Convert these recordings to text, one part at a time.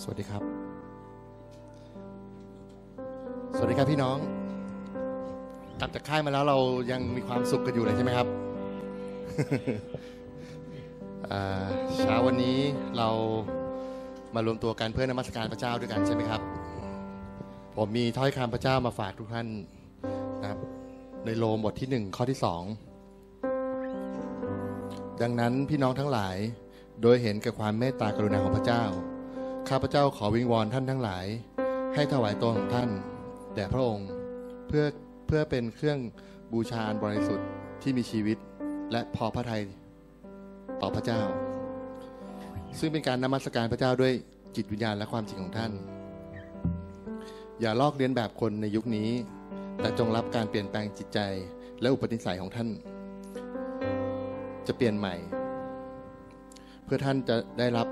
สวัสดีครับ สวัสดีครับพี่น้อง กลับจากค่ายมาแล้วเรายังมีความสุขกันอยู่เลยใช่ไหมครับเช้าวันนี้เรามารวมตัวกันเพื่อนมัสการพระเจ้าด้วยกันใช่ไหมครับ ผมมีถ้อยคำพระเจ้ามาฝากทุกท่านนะครับ ในโลมบทที่หนึ่งข้อที่สองดังนั้นพี่น้องทั้งหลายโดยเห็นกับความเมตตากรุณาของพระเจ้า ข้าพเจ้าขอวิงวอนท่านทั้งหลาย ให้ถวายตนของท่าน แด่พระองค์เพื่อเพื่อเป็นเครื่องบูชาอันบริสุทธิ์ที่มีชีวิต และพอพระทัยต่อพระเจ้า ซึ่งเป็นการนมัสการพระเจ้าด้วยจิตวิญญาณและความจริงของท่าน อย่าลอกเลียนแบบคนในยุคนี้ แต่จงรับการเปลี่ยนแปลงจิตใจและอุปนิสัยของท่าน จะเปลี่ยนใหม่ เพื่อท่านจะได้รับ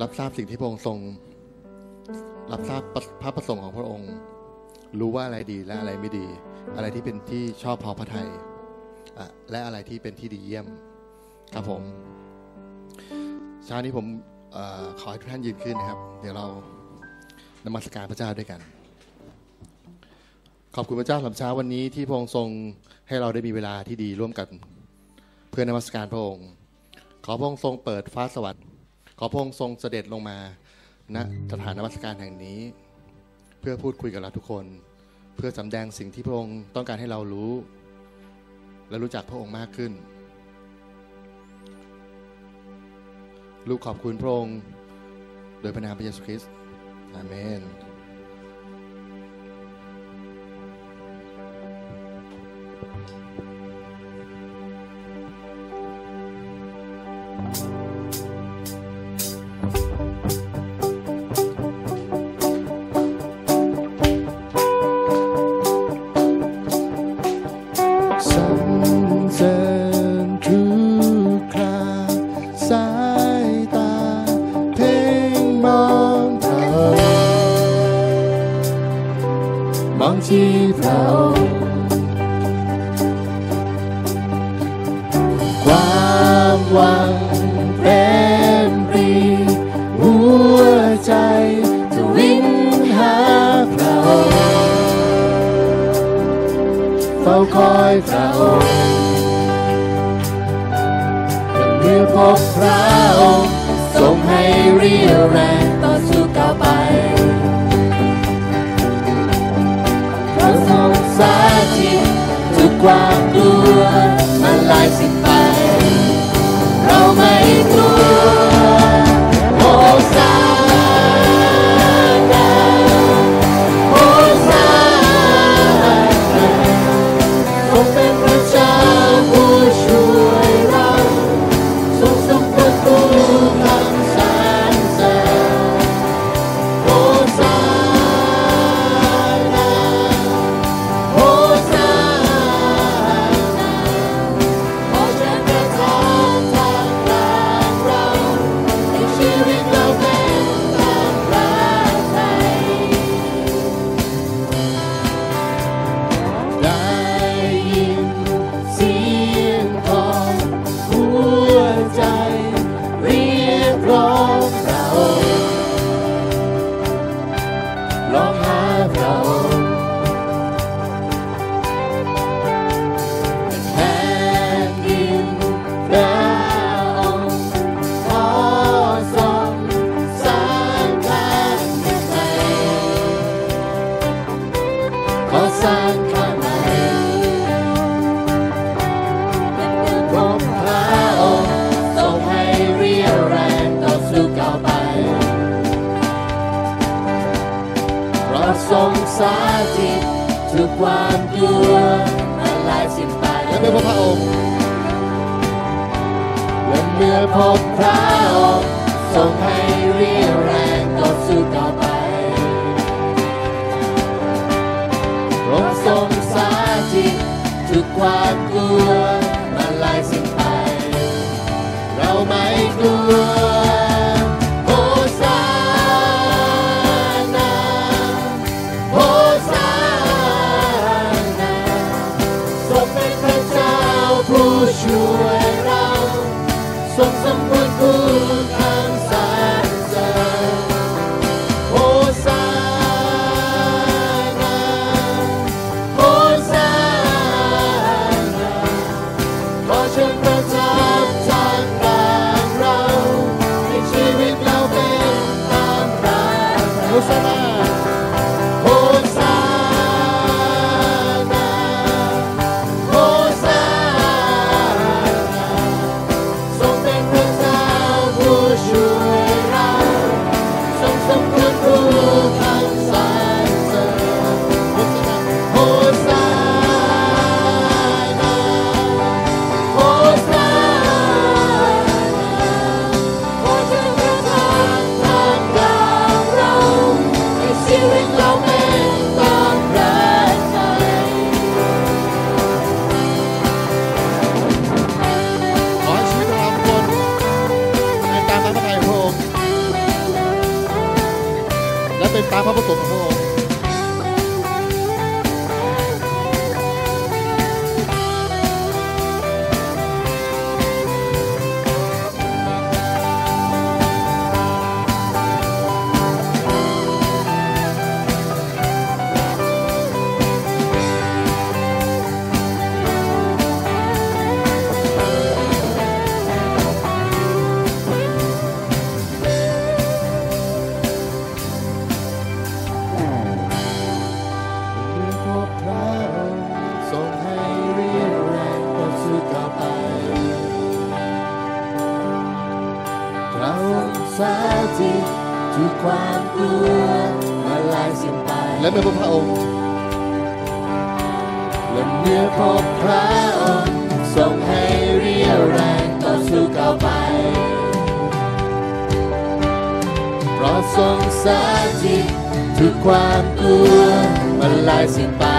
รับทราบสิ่งที่พระองค์ทรง รับทราบพระประสงค์ของพระองค์ รู้ว่าอะไรดีและอะไรไม่ดี อะไรที่เป็นที่ชอบพอพระทัยและอะไรที่เป็นที่ดีเยี่ยม ครับผมเช้านี้ผมอขอให้ทุกท่านยืนขึ้นนะครับ เดี๋ยวเรานมัสการพระเจ้าด้วยกัน ขอบคุณพระเจ้าสำหรับเช้าวันนี้ที่พระองค์ทรงให้เราได้มีเวลาที่ดีร่วมกัน เพื่อนมัสการพระองค์ ขอพระองค์ทรงเปิดฟ้าสวรรค์ พระองค์ทรงเสด็จลงมาณสถานนมัสการแห่งนี้ เพื่อพูดคุยกับเราทุกคน เพื่อสำแดงสิ่งที่พระองค์ต้องการให้เรารู้ และรู้จักพระองค์มากขึ้น ลูกขอบคุณพระองค์ โดยพระนามพระเยซูคริสต์อาเมน ทุกความกลัวมันลายสิ้นไป เราไม่กลัว ทรงสาธิตทุกความกลัวมันลายสิ้นไปและเมื่อพบพระองค์และเมื่อพบพระองค์ทรงให้เรียวแรงต่อสู้ก้าไปพระองค์ทรงสาธิตทุกความกลัวมันลายสิ้นไป เราไม่กลัว lies in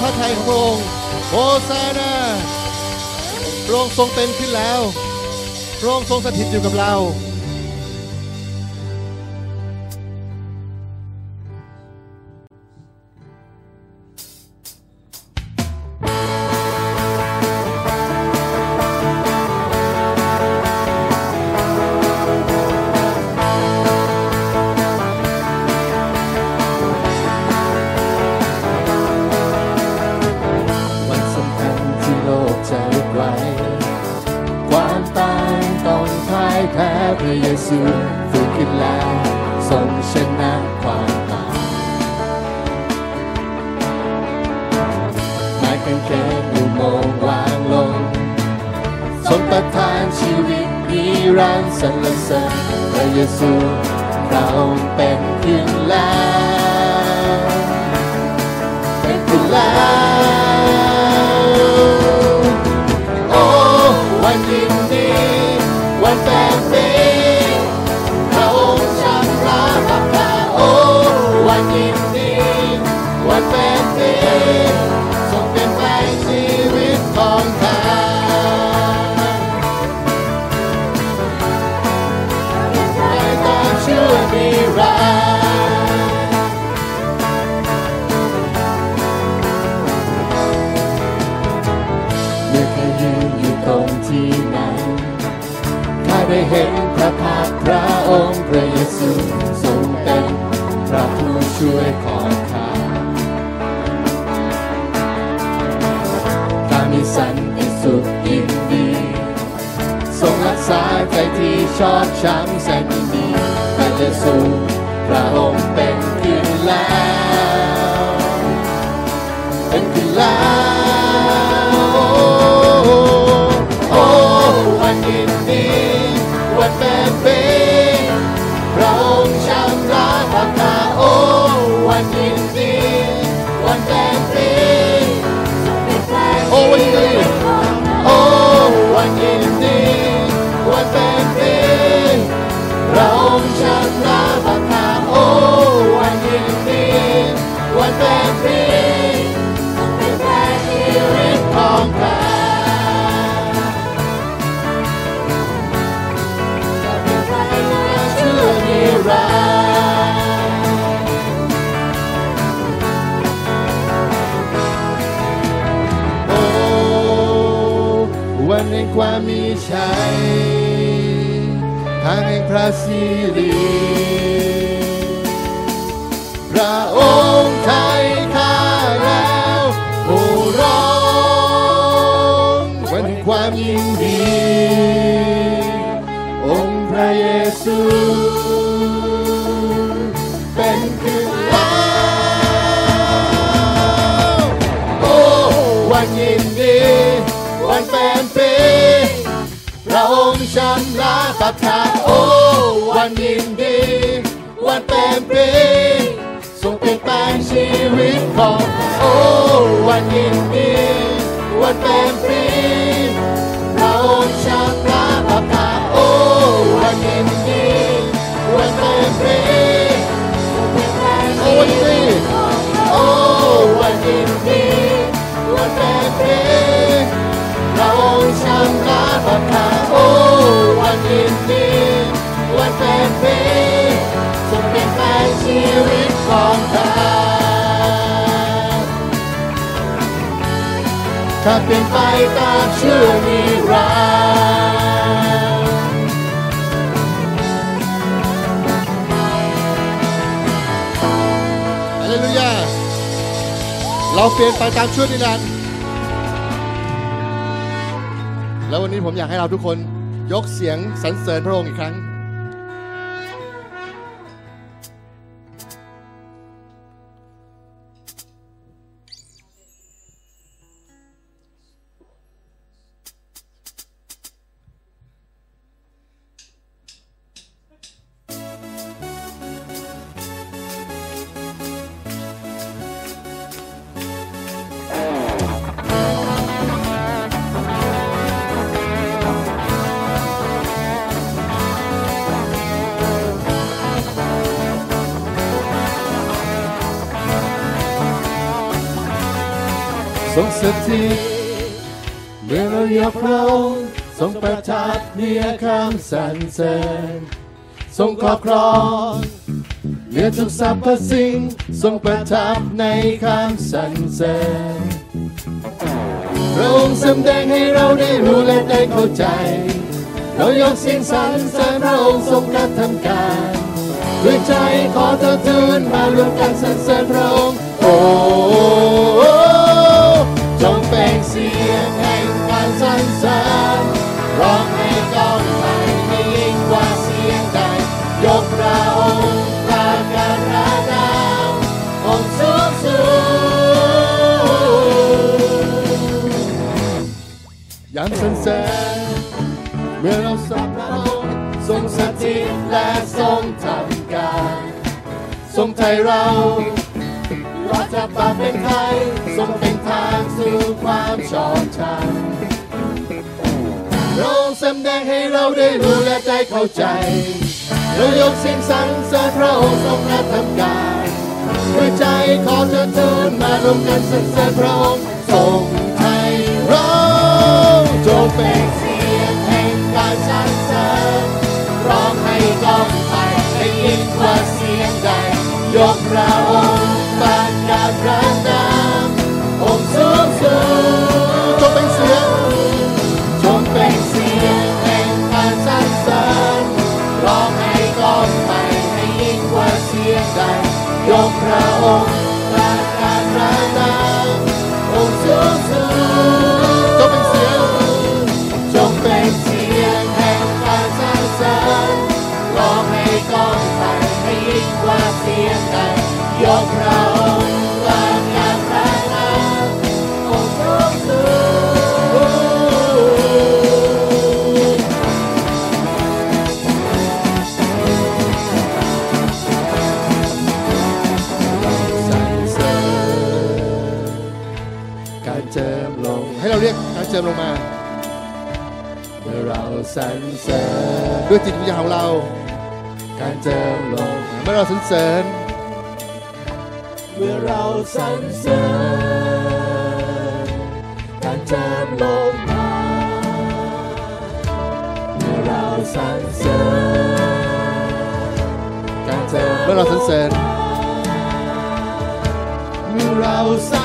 พระทัยของพระองค์โฮซานาพระองค์ทรงเป็นขึ้นแล้วพระองค์ทรงสถิตอยู่กับเรา Alpha. องพระเยซูทรงเป็นพระผู้ช่วยของข้าข้ามีสันติสุขยินดี ทรงรักษาใจที่ชอบช้ำแสนดีพระเยซูพระองค์เป็นที่แล้ วันแห่งความมีชัยทางแห่งพระสิริพระองค์ไทย เยซูเป็นขึ้นแล้วโอ้วันยินดี วันเป็นปีพระองค์ชำระบาปขาโอ้วันยินดี วันเป็นปีทรงเปลี่ยนแปลงชีวิตของโอ้วันยินดี วันเป็นปีพระองค์ วันเป็นปีทรงเปลี่ยนแปลงชีวิตของข้าข้าเปลี่ยนไปตามเชื่อนิรันดร์ฮาเลลูยาเราเปลี่ยนไปตามเชื่อนิรันดร์แล้ววันนี้ผมอยากให้เราทุกคนยกเสียงสรรเสริญพระองค์อีกครั้ง เสริญทรงครอบครองเหนือทุกสรรพสิ่งทรงประทับในคำสรรเสริญพระองค์สำแดงให้เราได้รู้และได้เข้าใจ เรายกเสียงสรรเสริญพระองค์ทรงกระทำการด้วยใจขอเธอทูลมารวมกันสรรเสริญพระองค์โอ้จงเป็นเสียงแห่ ย้ำสรรเสริญเมื่อเราสับพระองค์ทรงสถิตและทรงทำการทรงไทยเราเราจะปาเป็นไทยทรงเป็นทางสู่ความชอบธรรมพระองค์แสดงให้เราได้รู้และได้เข้าใจเรายกเสียงสรรเสริญพระองค์ทรงกระทำการด้วยใจขอเชิญทูลมารวมกันสรรเสริญพระองค์ทรง จงเป็นเสียงแห่งการสรรเสริญร้องให้ก้องไปให้ยิ่งกว่าเสียงใดยกพระองค์ประกาศพระนามองค์สูงสูงจงเป็นเสียงจงเป็นเสียงแห่งการสรรเสริญร้องให้ก้องไปให้ยิ่งกว่าเสียงใดยกพระองค์ ด้วยจิตวิญญาณของเรา การเจิมลงเมื่อเราสรรเสริญเมื่อเราสรรเสริญการเจิมลงมาเมื่อเราสรรเสริญการเจิมเมื่อเราสรรเสริญเมื่อเราสรรเส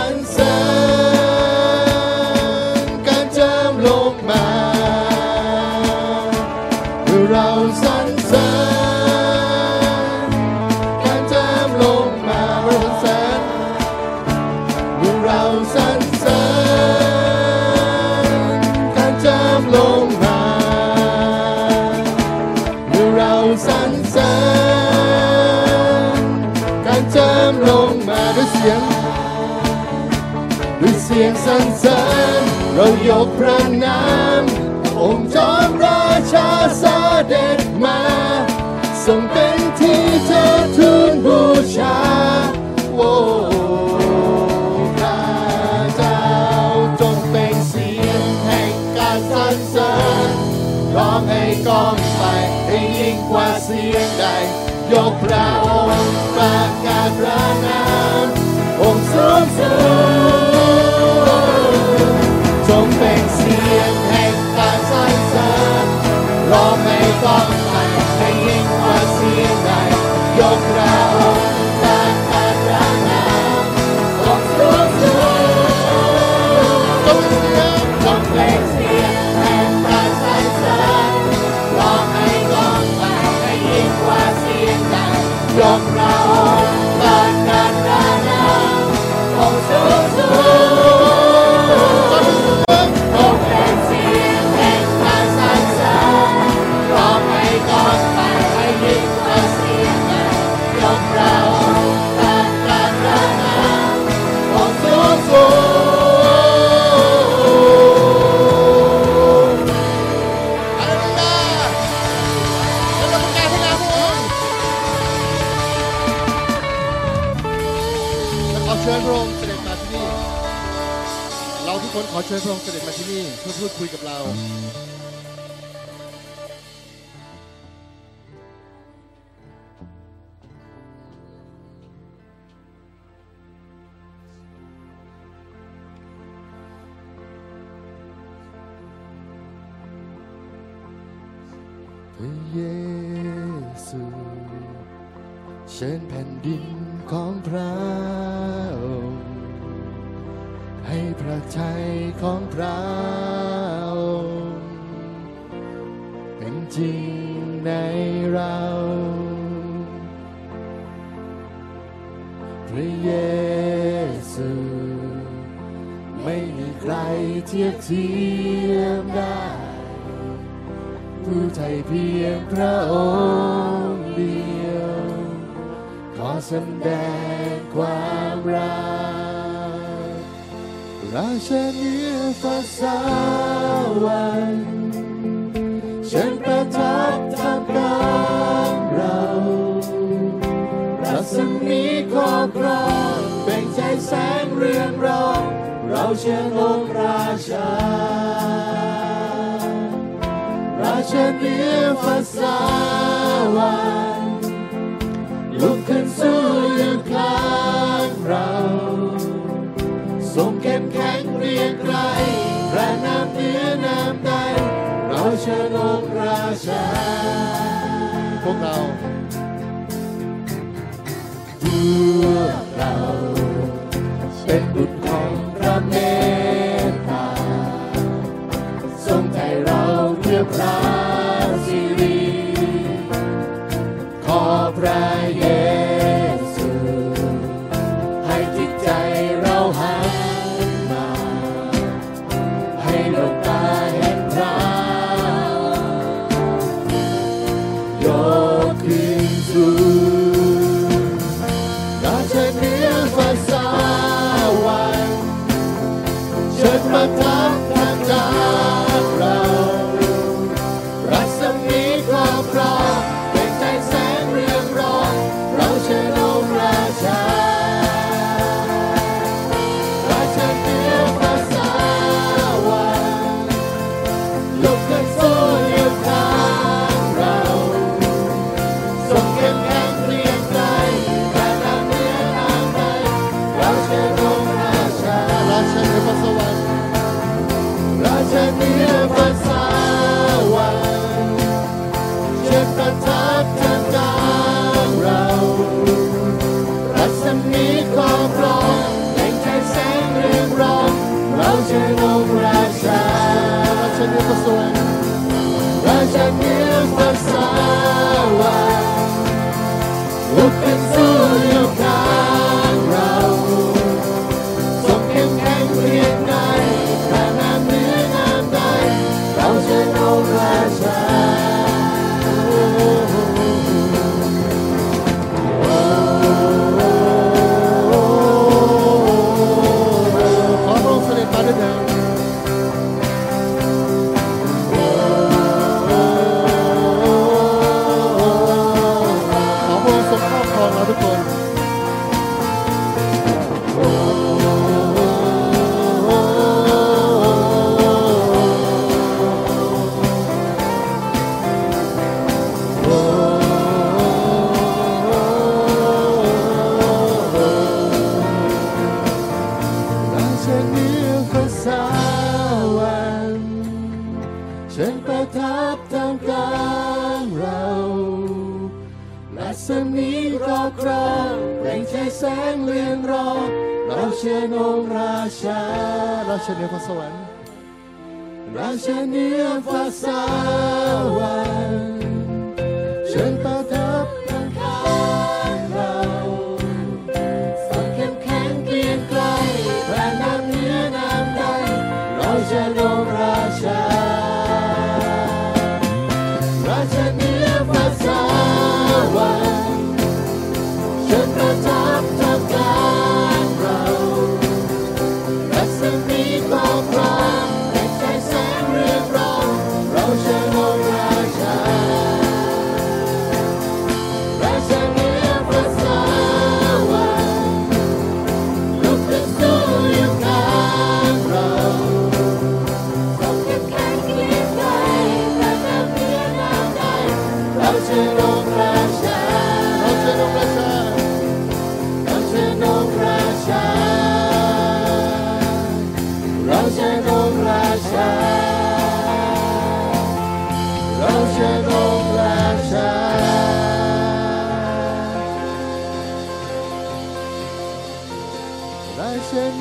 สียงสรรเสริญเรายกพระนามองค์จอมราชาเด็จมาทรงเป็นที่เธอทูลบูชาโอ้พระเจ้าจงเป็นเสียงแห่งการสรรเสริญร้องให้ก้องไปให้ยิ่งกว่าเสียงใด ยกพระองค์ประกาศพระนามองค์สูงสุด จงเป็นเสียงแเราทุกคนขอเชิญพระองค์เสด็จมาที่นี่เพื่อพูดคุยกับเรา งเรืองรองเราเชิญองค์ราชา ราชเนื้อฟ้าสวรรค์ลุกขึ้นสู้อยู่ข้างเราทรงเข้มแข็งเรียงไกรพระนามเหนือนามใดเราเชิญองค์ราชา ฉันประทับทางกลางเราลัศมีรอครางแบ่งใจแสงเลืองรองเราเชื่อนองราชา เราเชื่อเนื้อฟ้าสวรรค์ราชื่เนื้อฟ้าสวรรค์ฉันประ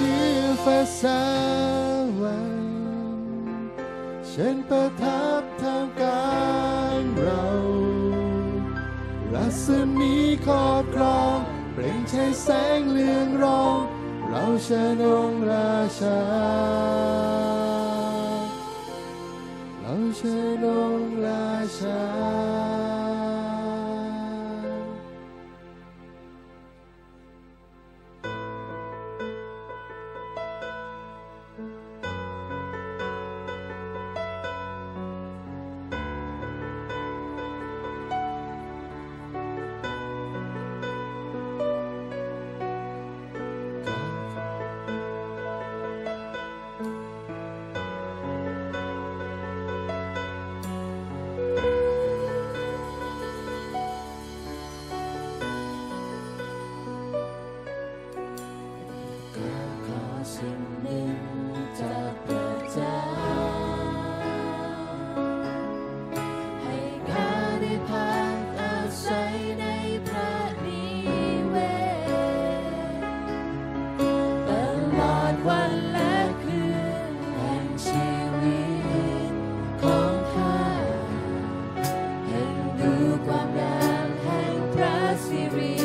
นิฟ้าสวรรค์ฉันประทับทางการเรารัศมีครอบครองเปล่งใช้แสงเลืองรอง เราชนองราชา เราชนองราชา Series.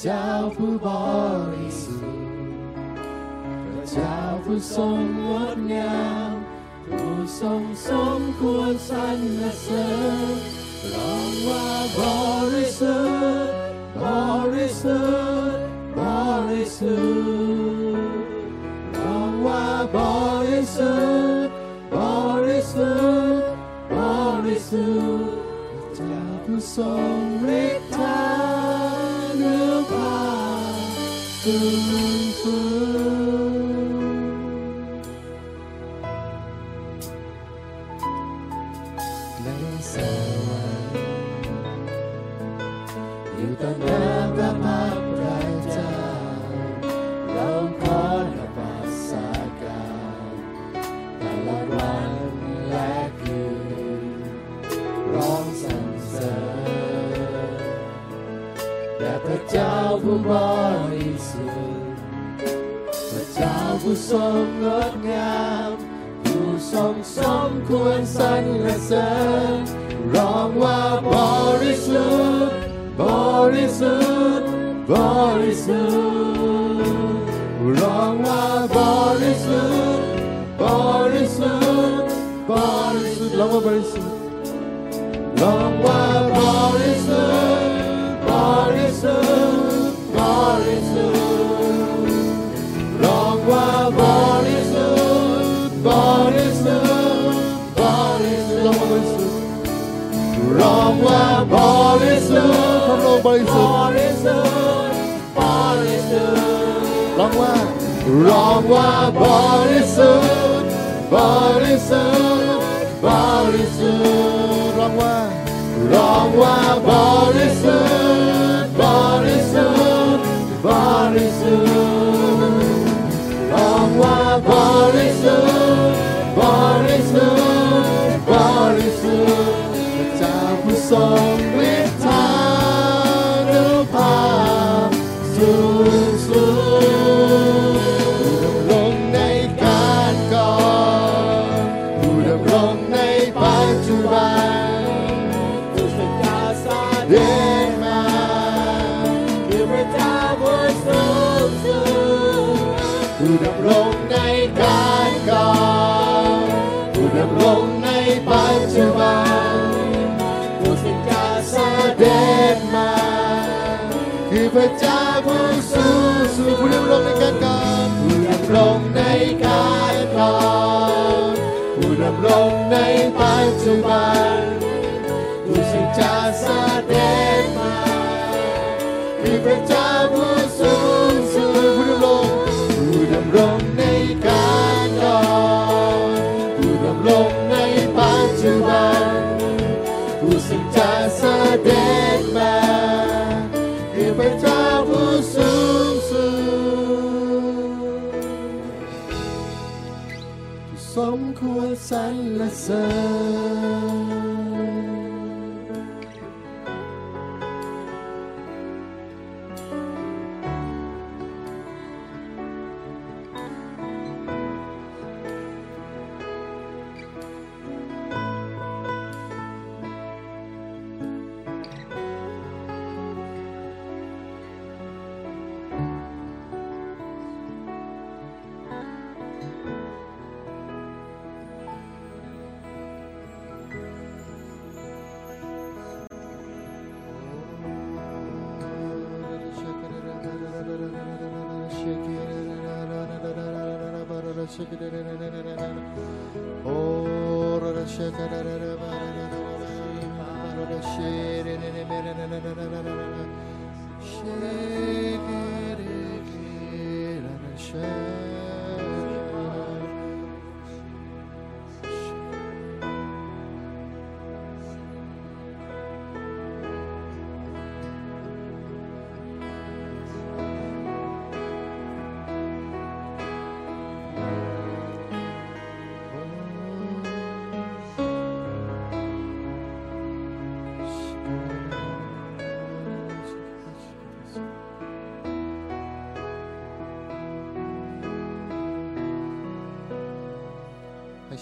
找杯玻璃樹，找杯鬆鬱啱，互送心寬新一生。浪花玻璃樹，玻璃樹，玻璃樹，浪花玻璃樹，玻璃樹，玻璃樹，找杯鬆力。you. sen Rong wa barisut Barisut Barisut Rong wa barisut Barisut Barisut Rong wa barisut Rong ร้องว่าบริสุทธิ์พระองค์บริสุทธิ์บริสุทธิ์รองว่าร้องว่าบริสุทธิ์บริสุทธิ์บริสุทธิ์รองว่าร้องว่าบริสุทธิ์บริ Tuhan, usik jasa dan berjaya.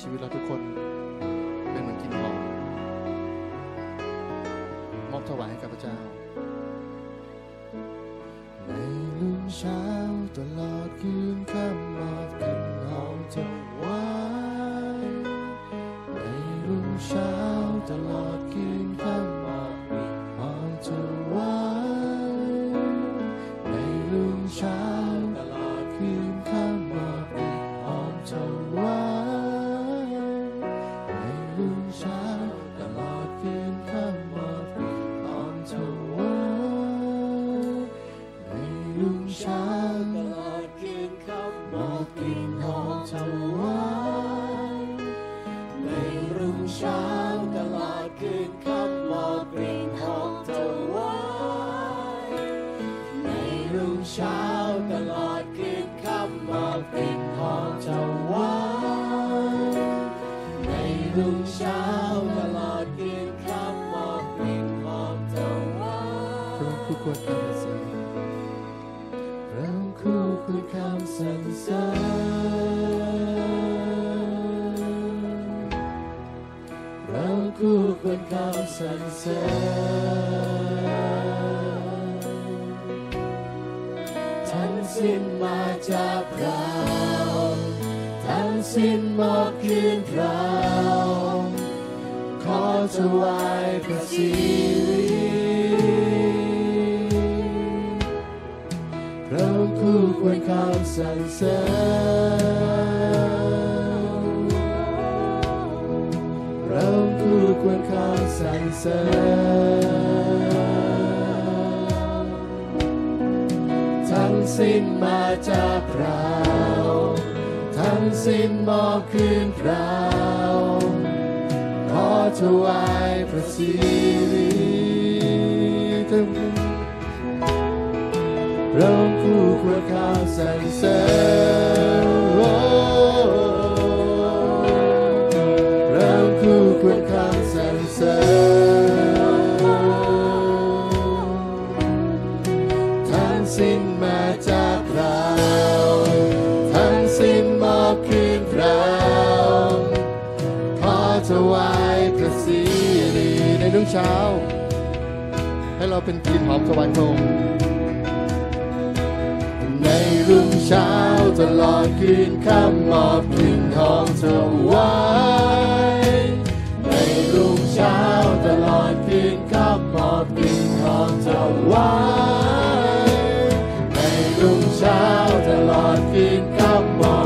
ชีวิตเราทุกคนเป็นเหมือนกินหอมมอบถวายให้กับพระเจ้าในลุมช้า ควรคำสรเราคู่ควรคำสรรเสริญเราคู่ควรคำสรรเสริญทั้งสิ้นมาจากเราทั้งสิ้นมอบคืนเราขอถวายพระสิ ถวายพระสิริในรุ่งเช้า ให้เราเป็นกลิ่นหอมถวายพระองค์ในรุ่งเช้าตลอดคืนข้ามมอบกลิ่นหอมถวายในรุ่งเช้าตลอดคืนข้ามมอบกลิ่นหอมถวายในรุ่งเช้าตลอดคืนข้ามมอบ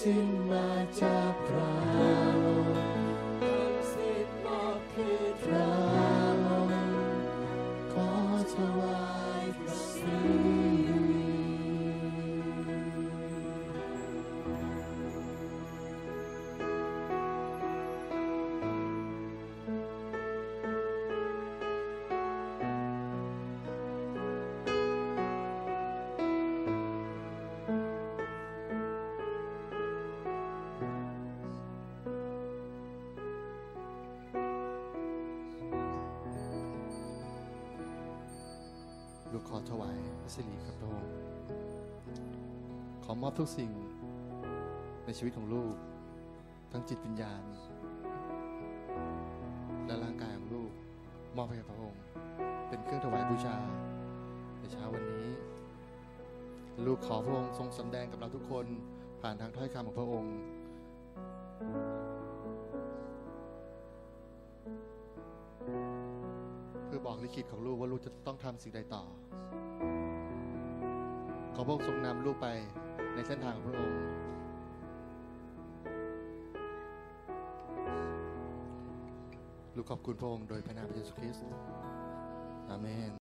สิ้นมาจากพระ สิ่งในชีวิตของลูก ทั้งจิตวิญญาณ และร่างกายของลูก มอบให้พระองค์ เป็นเครื่องถวายบูชา ในเช้าวันนี้ ลูกขอพระองค์ทรงสำแดงกับเราทุกคนผ่านทางถ้อยคำของพระองค์เพื่อบอกลิขิตของลูกว่าลูกจะต้องทำสิ่งใดต่อ ขอพระองค์ทรงนำลูกไป ในเส้นทางของพระองค์ ลูกขอบคุณพระองค์โดยพระนามพระเยซูคริสต์อาเมน